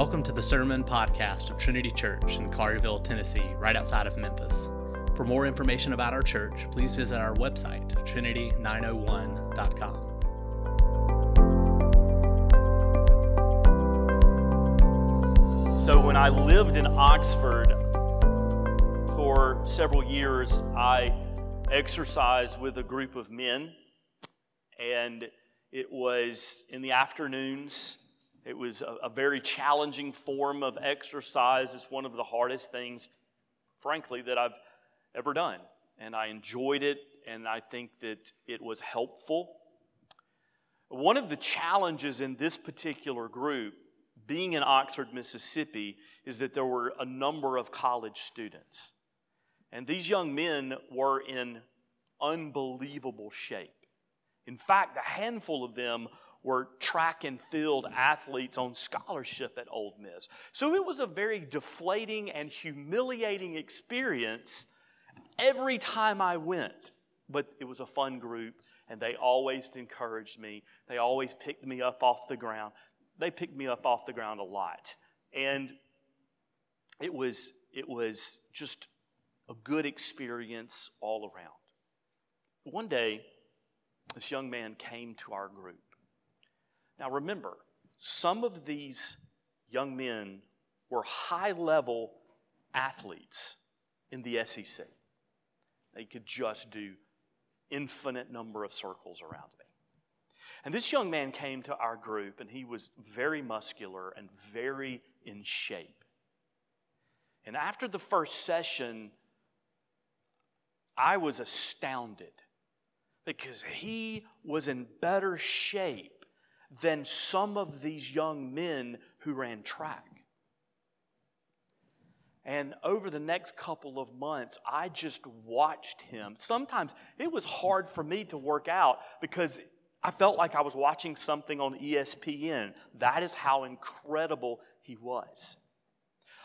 Welcome to the Sermon Podcast of Trinity Church in Collierville, Tennessee, right outside of Memphis. For more information about our church, please visit our website, trinity901.com. So, when I lived in Oxford for several years, I exercised with a group of men, and it was in the afternoons it was a, a very challenging form of exercise. It's one of the hardest things, frankly, that I've ever done. And I enjoyed it, and I think that it was helpful. One of the challenges in this particular group, being in Oxford, Mississippi, is that there were a number of college students. And these young men were in unbelievable shape. In fact, a handful of them were track and field athletes on scholarship at Ole Miss. So it was a very deflating and humiliating experience every time I went. But it was a fun group, and they always encouraged me. They always picked me up off the ground. They picked me up off the ground a lot. And it was, it was just a good experience all around. One day, this young man came to our group now remember, some of these young men were high level athletes in the SEC. They could just do infinite number of circles around me. And this young man came to our group and he was very muscular and very in shape. And after the first session, I was astounded because he was in better shape than some of these young men who ran track. And over the next couple of months, I just watched him. Sometimes it was hard for me to work out because I felt like I was watching something on ESPN. That is how incredible he was.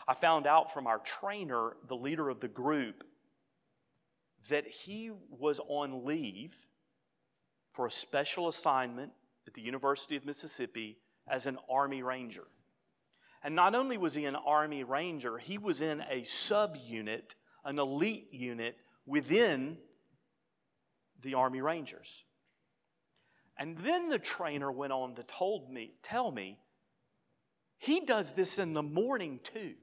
I found out from our trainer, the leader of the group, that he was on leave for a special assignment at the University of Mississippi as an Army Ranger. And not only was he an Army Ranger, he was in a subunit, an elite unit within the Army Rangers. And then the trainer went on to told me, tell me, he does this in the morning too.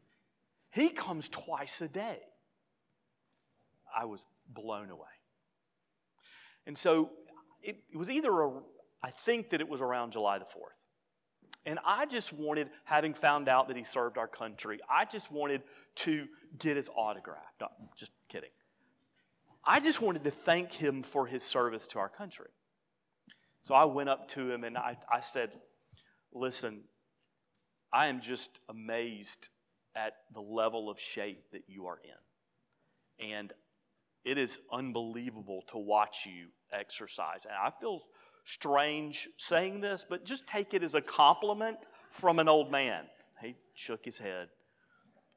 He comes twice a day. I was blown away. And so it, it was either a I think that it was around July the 4th. And I just wanted, having found out that he served our country, I just wanted to get his autograph. No, just kidding. I just wanted to thank him for his service to our country. So I went up to him and I, I said, Listen, I am just amazed at the level of shape that you are in. And it is unbelievable to watch you exercise. And I feel strange saying this, but just take it as a compliment from an old man. He shook his head.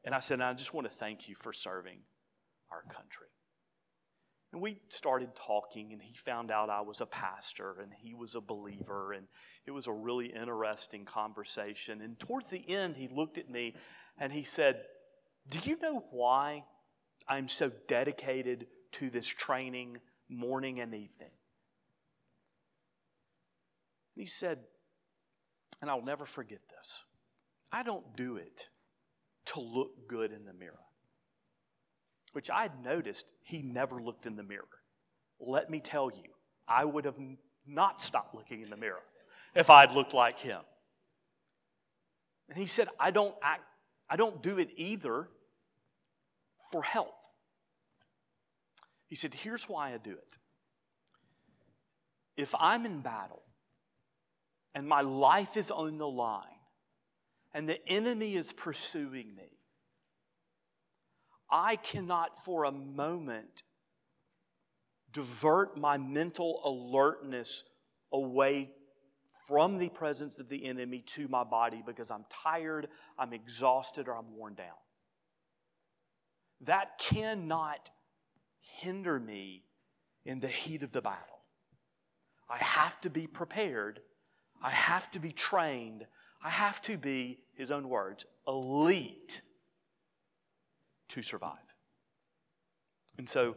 And I said, I just want to thank you for serving our country. And we started talking, and he found out I was a pastor and he was a believer, and it was a really interesting conversation. And towards the end, he looked at me and he said, Do you know why I'm so dedicated to this training morning and evening? And he said, and I'll never forget this I don't do it to look good in the mirror, which I had noticed he never looked in the mirror. Let me tell you, I would have not stopped looking in the mirror if I'd looked like him. And he said, I don't I don't do it either for health. He said, Here's why I do it. If I'm in battle and my life is on the line, and the enemy is pursuing me, I cannot for a moment divert my mental alertness away from the presence of the enemy to my body because I'm tired, I'm exhausted, or I'm worn down. That cannot hinder me in the heat of the battle. I have to be prepared I have to be trained. I have to be, his own words, elite to survive. And so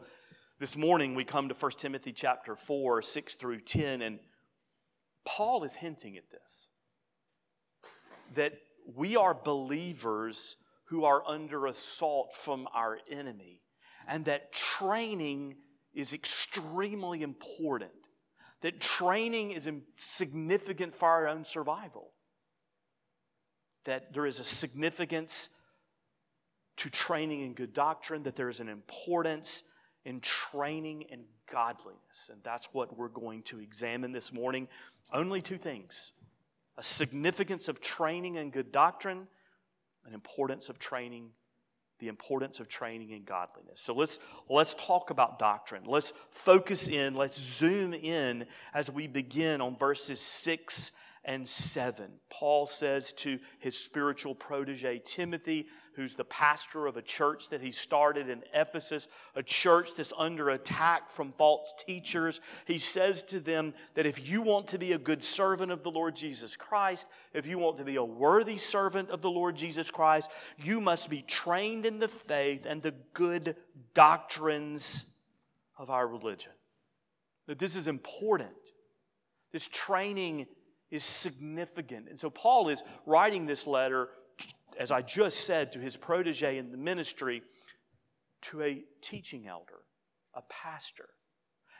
this morning we come to 1 Timothy chapter 4, 6 through 10, and Paul is hinting at this that we are believers who are under assault from our enemy, and that training is extremely important, that training is significant for our own survival, that there is a significance to training in good doctrine, that there is an importance in training in godliness. And that's what we're going to examine this morning. Only two things a significance of training in good doctrine, an importance of training the importance of training in godliness. So let's let's talk about doctrine. Let's focus in, let's zoom in as we begin on verses 6 and 7. Paul says to his spiritual protege Timothy, who's the pastor of a church that he started in Ephesus, a church that's under attack from false teachers. He says to them that if you want to be a good servant of the Lord Jesus Christ, if you want to be a worthy servant of the Lord Jesus Christ, you must be trained in the faith and the good doctrines of our religion. That this is important. This training is significant. And so Paul is writing this letter, as I just said, to his protege in the ministry, to a teaching elder, a pastor.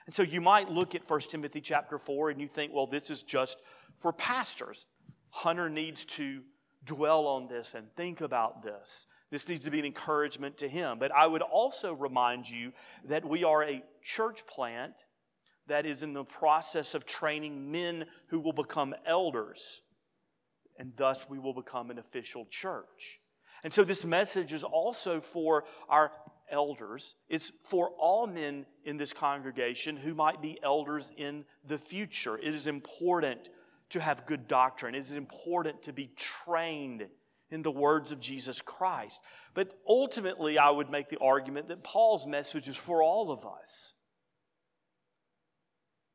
And so you might look at 1 Timothy chapter 4 and you think, well, this is just for pastors. Hunter needs to dwell on this and think about this. This needs to be an encouragement to him. But I would also remind you that we are a church plant that is in the process of training men who will become elders. And thus we will become an official church. And so this message is also for our elders. It's for all men in this congregation who might be elders in the future. It is important to have good doctrine. It is important to be trained in the words of Jesus Christ. But ultimately, I would make the argument that Paul's message is for all of us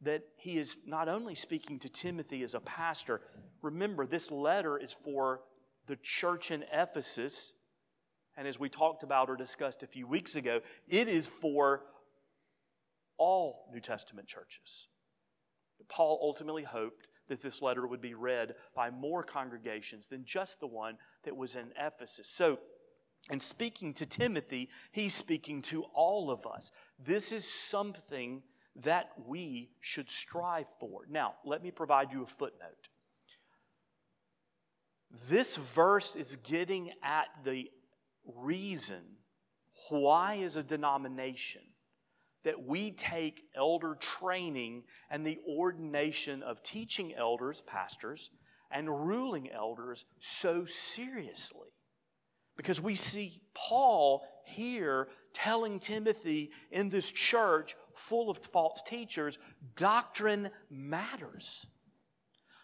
that he is not only speaking to Timothy as a pastor, remember, this letter is for the church in Ephesus. And as we talked about or discussed a few weeks ago, it is for all New Testament churches. Paul ultimately hoped that this letter would be read by more congregations than just the one that was in Ephesus. So, in speaking to Timothy, he's speaking to all of us. This is something that we should strive for. Now, let me provide you a footnote. This verse is getting at the reason why, as a denomination, that we take elder training and the ordination of teaching elders, pastors, and ruling elders so seriously. Because we see Paul here telling Timothy in this church full of false teachers, doctrine matters.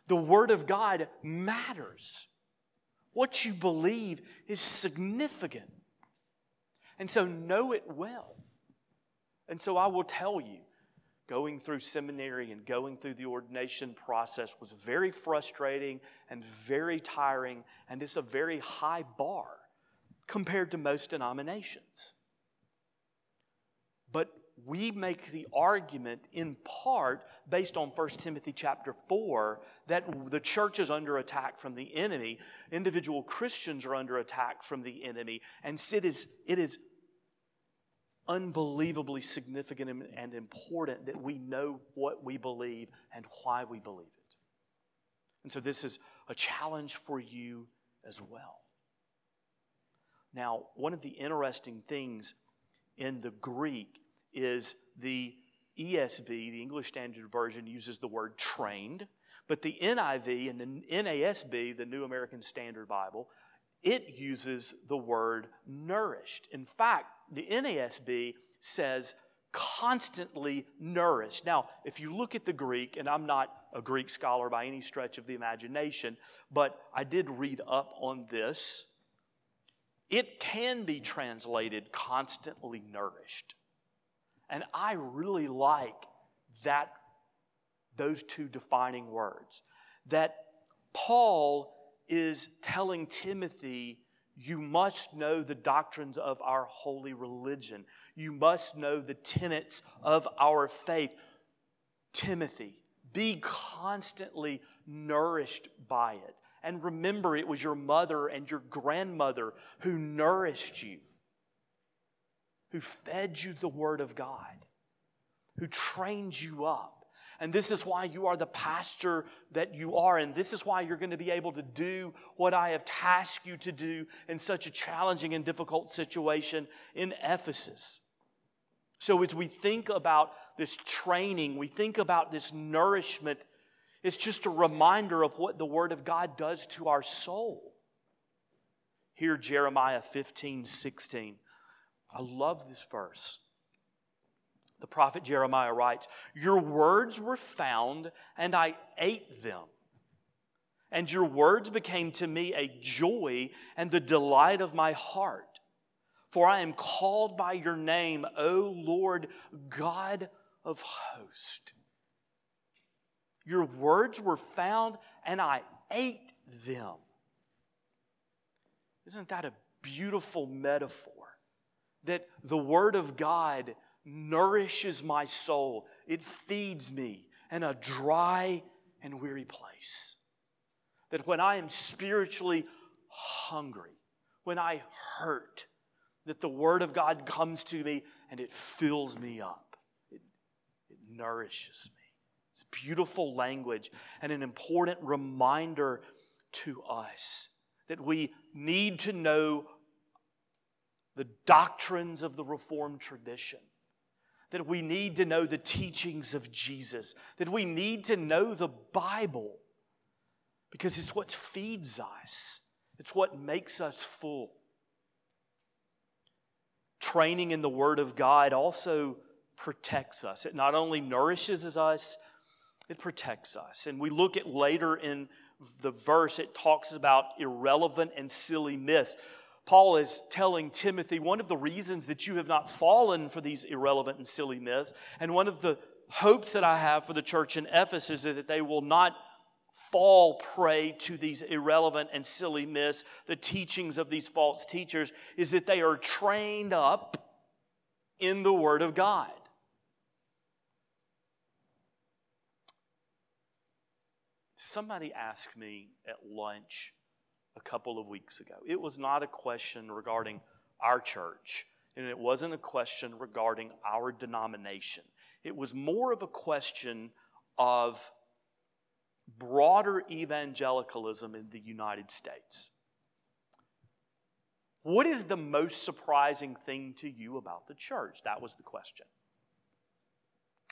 The Word of God matters. What you believe is significant. And so know it well. And so I will tell you, going through seminary and going through the ordination process was very frustrating and very tiring, and it's a very high bar compared to most denominations. We make the argument in part based on 1 Timothy chapter 4 that the church is under attack from the enemy. Individual Christians are under attack from the enemy. And it is, it is unbelievably significant and important that we know what we believe and why we believe it. And so this is a challenge for you as well. Now, one of the interesting things in the Greek is the ESV, the English Standard Version, uses the word trained, but the NIV and the NASB, the New American Standard Bible, it uses the word nourished. In fact, the NASB says constantly nourished. Now, if you look at the Greek, and I'm not a Greek scholar by any stretch of the imagination, but I did read up on this. It can be translated constantly nourished. And I really like that those two defining words. That Paul is telling Timothy, you must know the doctrines of our holy religion. You must know the tenets of our faith. Timothy, be constantly nourished by it. And remember, it was your mother and your grandmother who nourished you, who fed you the Word of God, who trained you up. And this is why you are the pastor that you are. And this is why you're going to be able to do what I have tasked you to do in such a challenging and difficult situation in Ephesus. So, as we think about this training, we think about this nourishment, it's just a reminder of what the Word of God does to our soul. Here, Jeremiah 15, 16. I love this verse. The prophet Jeremiah writes, Your words were found, and I ate them. And your words became to me a joy and the delight of my heart. For I am called by your name, O Lord God of hosts. Your words were found, and I ate them. Isn't that a beautiful metaphor? That the Word of God nourishes my soul, it feeds me in a dry and weary place. That when I am spiritually hungry, when I hurt, that the Word of God comes to me and it fills me up. It, it nourishes me. It's beautiful language and an important reminder to us that we need to know the doctrines of the Reformed tradition that we need to know the teachings of Jesus, that we need to know the Bible because it's what feeds us, it's what makes us full. Training in the Word of God also protects us. It not only nourishes us, it protects us. And we look at later in the verse, it talks about irrelevant and silly myths. Paul is telling Timothy one of the reasons that you have not fallen for these irrelevant and silly myths, and one of the hopes that I have for the church in Ephesus is that they will not fall prey to these irrelevant and silly myths, the teachings of these false teachers, is that they are trained up in the Word of God. Somebody asked me at lunch a couple of weeks ago. It was not a question regarding our church, and it wasn't a question regarding our denomination. It was more of a question of broader evangelicalism in the United States. What is the most surprising thing to you about the church? That was the question.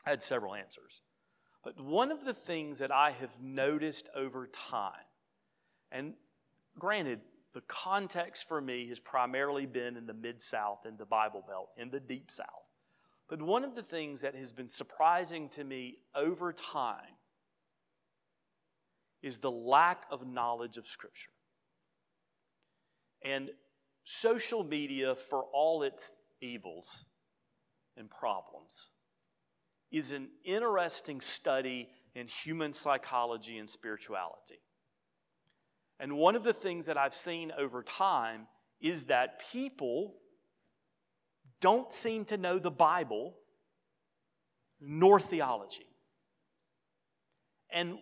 I had several answers. But one of the things that I have noticed over time, and Granted, the context for me has primarily been in the Mid South, in the Bible Belt, in the Deep South. But one of the things that has been surprising to me over time is the lack of knowledge of Scripture. And social media, for all its evils and problems, is an interesting study in human psychology and spirituality. And one of the things that I've seen over time is that people don't seem to know the Bible nor theology. And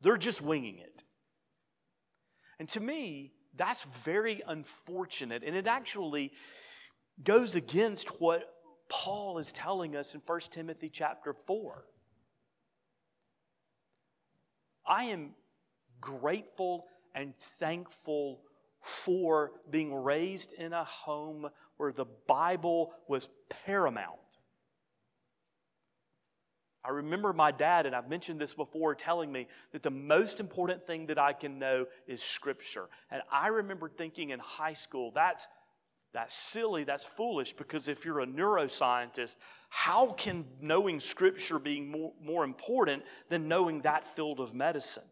they're just winging it. And to me, that's very unfortunate. And it actually goes against what Paul is telling us in 1 Timothy chapter 4. I am grateful and thankful for being raised in a home where the Bible was paramount. I remember my dad, and I've mentioned this before, telling me that the most important thing that I can know is Scripture. And I remember thinking in high school, that's, that's silly, that's foolish, because if you're a neuroscientist, how can knowing Scripture be more, more important than knowing that field of medicine?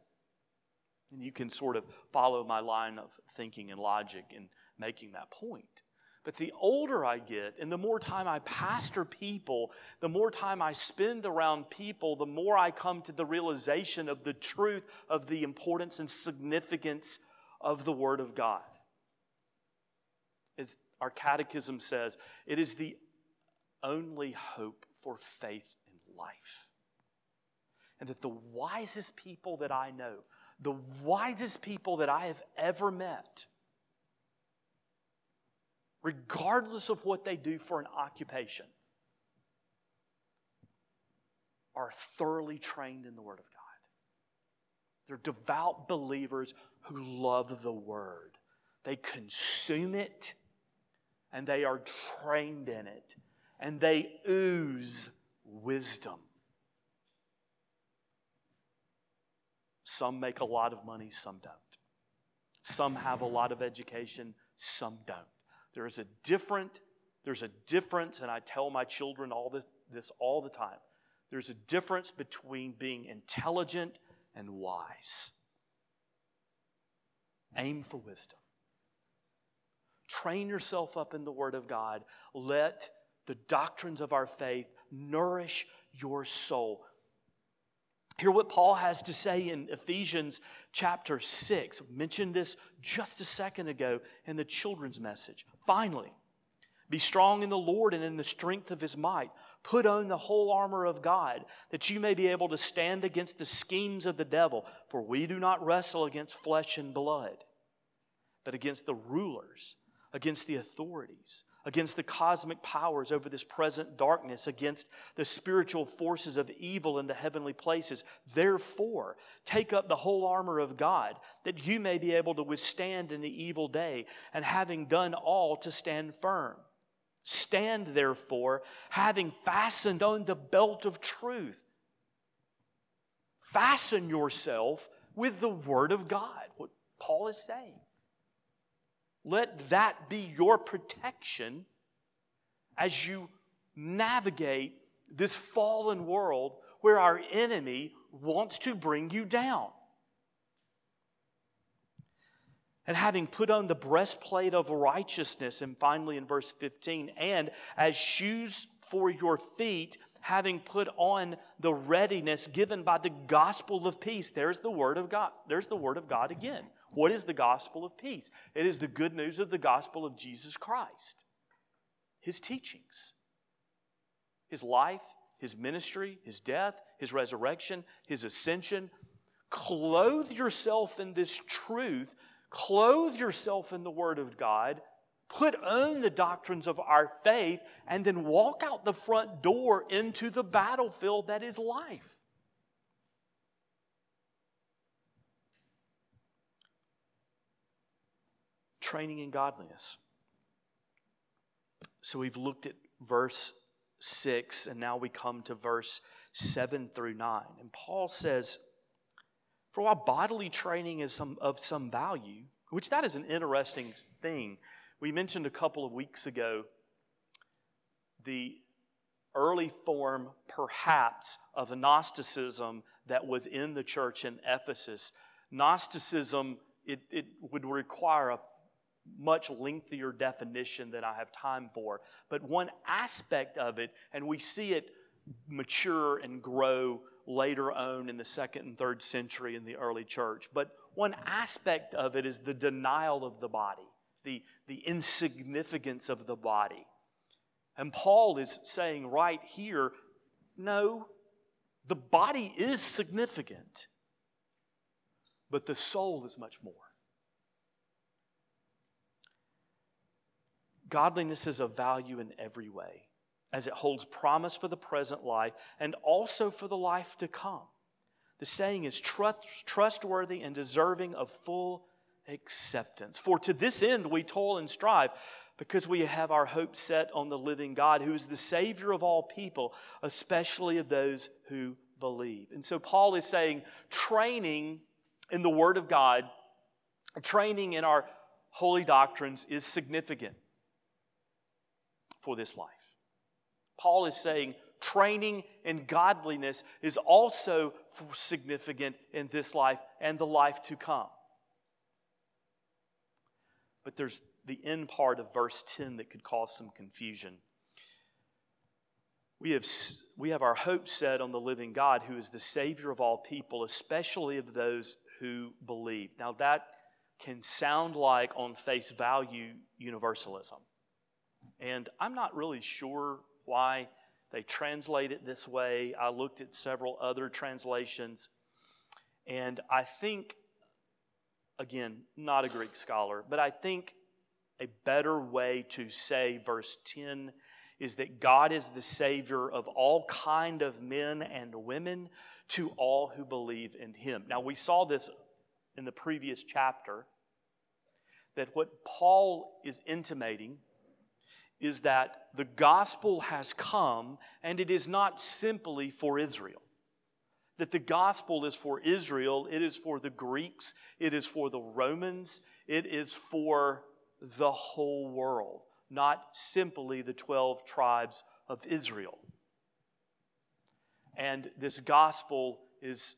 And you can sort of follow my line of thinking and logic in making that point. But the older I get and the more time I pastor people, the more time I spend around people, the more I come to the realization of the truth of the importance and significance of the Word of God. As our catechism says, it is the only hope for faith in life. And that the wisest people that I know, the wisest people that I have ever met, regardless of what they do for an occupation, are thoroughly trained in the Word of God. They're devout believers who love the Word. They consume it and they are trained in it and they ooze wisdom. Some make a lot of money, some don't. Some have a lot of education, some don't. There is a different, there's a difference, and I tell my children all this, this all the time. There's a difference between being intelligent and wise. Aim for wisdom. Train yourself up in the Word of God. Let the doctrines of our faith nourish your soul. Hear what Paul has to say in Ephesians chapter 6. I mentioned this just a second ago in the children's message. Finally, be strong in the Lord and in the strength of his might. Put on the whole armor of God, that you may be able to stand against the schemes of the devil. For we do not wrestle against flesh and blood, but against the rulers, against the authorities against the cosmic powers over this present darkness, against the spiritual forces of evil in the heavenly places. Therefore, take up the whole armor of God, that you may be able to withstand in the evil day, and having done all, to stand firm. Stand therefore, having fastened on the belt of truth. Fasten yourself with the Word of God, what Paul is saying. Let that be your protection as you navigate this fallen world where our enemy wants to bring you down. And having put on the breastplate of righteousness, and finally in verse 15, and as shoes for your feet, having put on the readiness given by the gospel of peace. There's the word of God. There's the word of God again. What is the gospel of peace? It is the good news of the gospel of Jesus Christ, his teachings, his life, his ministry, his death, his resurrection, his ascension. Clothe yourself in this truth, clothe yourself in the Word of God, put on the doctrines of our faith, and then walk out the front door into the battlefield that is life. Training in godliness. So we've looked at verse 6, and now we come to verse 7 through 9. And Paul says, For while bodily training is some, of some value, which that is an interesting thing. We mentioned a couple of weeks ago the early form, perhaps, of Gnosticism that was in the church in Ephesus. Gnosticism, it, it would require a much lengthier definition than I have time for. But one aspect of it, and we see it mature and grow later on in the second and third century in the early church. But one aspect of it is the denial of the body, the, the insignificance of the body. And Paul is saying right here no, the body is significant, but the soul is much more. Godliness is of value in every way, as it holds promise for the present life and also for the life to come. The saying is trust, trustworthy and deserving of full acceptance. For to this end we toil and strive, because we have our hope set on the living God, who is the Savior of all people, especially of those who believe. And so Paul is saying training in the Word of God, training in our holy doctrines is significant for this life. Paul is saying training in godliness is also significant in this life and the life to come. But there's the end part of verse 10 that could cause some confusion. We have, we have our hope set on the living God, who is the Savior of all people, especially of those who believe. Now, that can sound like, on face value, universalism. And I'm not really sure why they translate it this way. I looked at several other translations, and I think, again, not a Greek scholar, but I think a better way to say verse 10 is that God is the Savior of all kind of men and women to all who believe in Him. Now, we saw this in the previous chapter that what Paul is intimating is that the gospel has come and it is not simply for Israel. That the gospel is for Israel, it is for the Greeks, it is for the Romans, it is for the whole world, not simply the 12 tribes of Israel. And this gospel is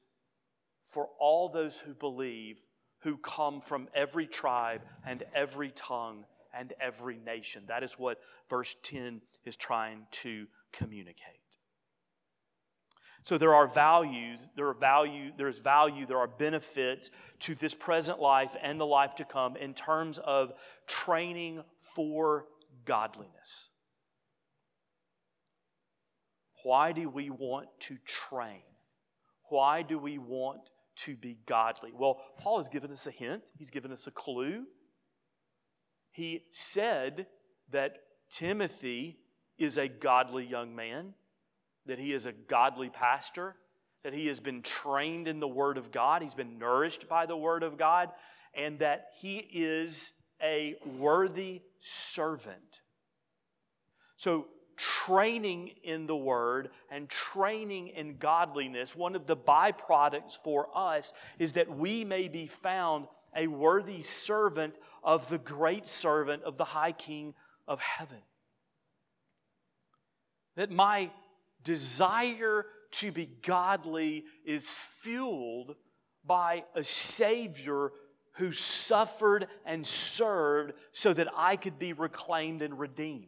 for all those who believe, who come from every tribe and every tongue and every nation. That is what verse 10 is trying to communicate. So there are values, there are value, there's value, there are benefits to this present life and the life to come in terms of training for godliness. Why do we want to train? Why do we want to be godly? Well, Paul has given us a hint, he's given us a clue he said that Timothy is a godly young man, that he is a godly pastor, that he has been trained in the Word of God, he's been nourished by the Word of God, and that he is a worthy servant. So, training in the Word and training in godliness, one of the byproducts for us is that we may be found a worthy servant of the great servant of the high king of heaven. That my desire to be godly is fueled by a Savior who suffered and served so that I could be reclaimed and redeemed.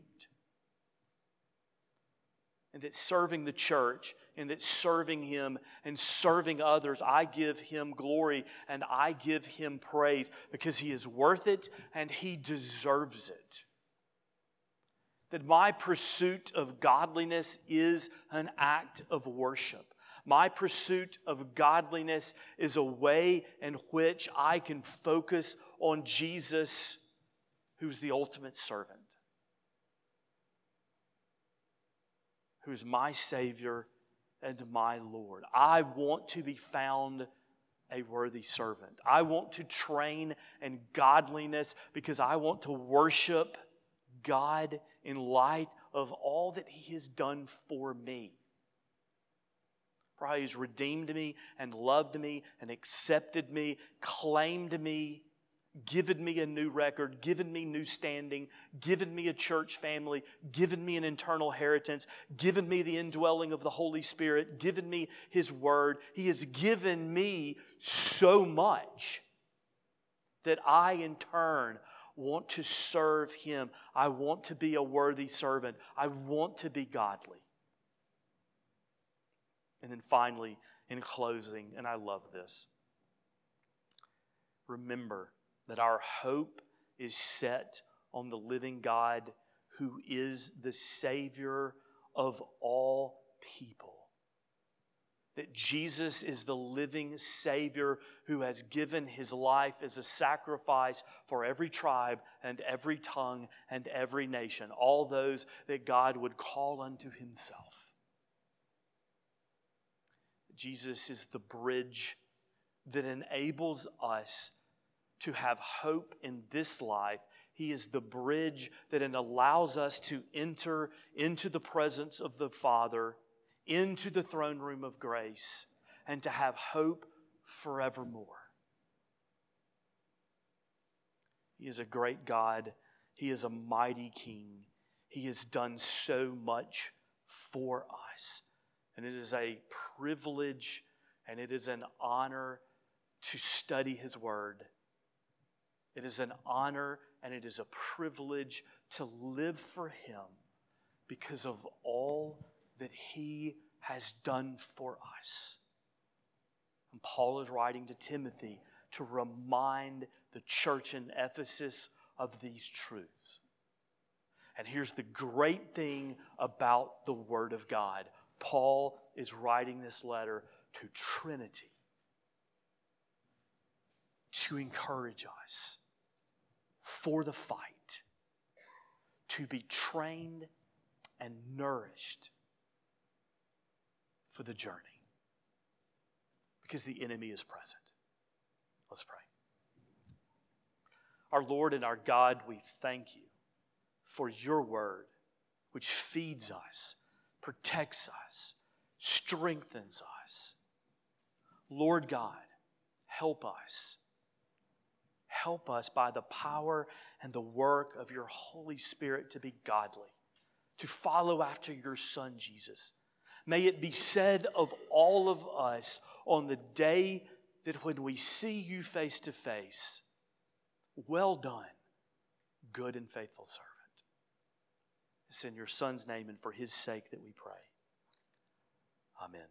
And that serving the church and that serving Him and serving others, I give Him glory and I give Him praise because He is worth it and He deserves it. That my pursuit of godliness is an act of worship. My pursuit of godliness is a way in which I can focus on Jesus, who's the ultimate servant, who's my Savior and my Lord. I want to be found a worthy servant. I want to train in godliness because I want to worship God in light of all that He has done for me. For He's redeemed me and loved me and accepted me, claimed me, given me a new record, given me new standing, given me a church family, given me an eternal inheritance, given me the indwelling of the Holy Spirit, given me His Word. He has given me so much that I, in turn, want to serve Him. I want to be a worthy servant. I want to be godly. And then finally, in closing, and I love this remember that our hope is set on the living God who is the Savior of all people. That Jesus is the living Savior who has given his life as a sacrifice for every tribe and every tongue and every nation, all those that God would call unto himself. Jesus is the bridge that enables us to have hope in this life. He is the bridge that allows us to enter into the presence of the Father, into the throne room of grace, and to have hope forevermore. He is a great God. He is a mighty King. He has done so much for us. And it is a privilege and it is an honor to study His Word It is an honor and it is a privilege to live for Him because of all that He has done for us. And Paul is writing to Timothy to remind the church in Ephesus of these truths. And here's the great thing about the Word of God Paul is writing this letter to Trinity to encourage us for the fight, to be trained and nourished for the journey because the enemy is present. Let's pray. Our Lord and our God, we thank you for your word, which feeds us, protects us, strengthens us. Lord God, help us. Help us by the power and the work of your Holy Spirit to be godly, to follow after your Son, Jesus. May it be said of all of us on the day that when we see you face to face, well done, good and faithful servant. It's in your Son's name and for his sake that we pray. Amen.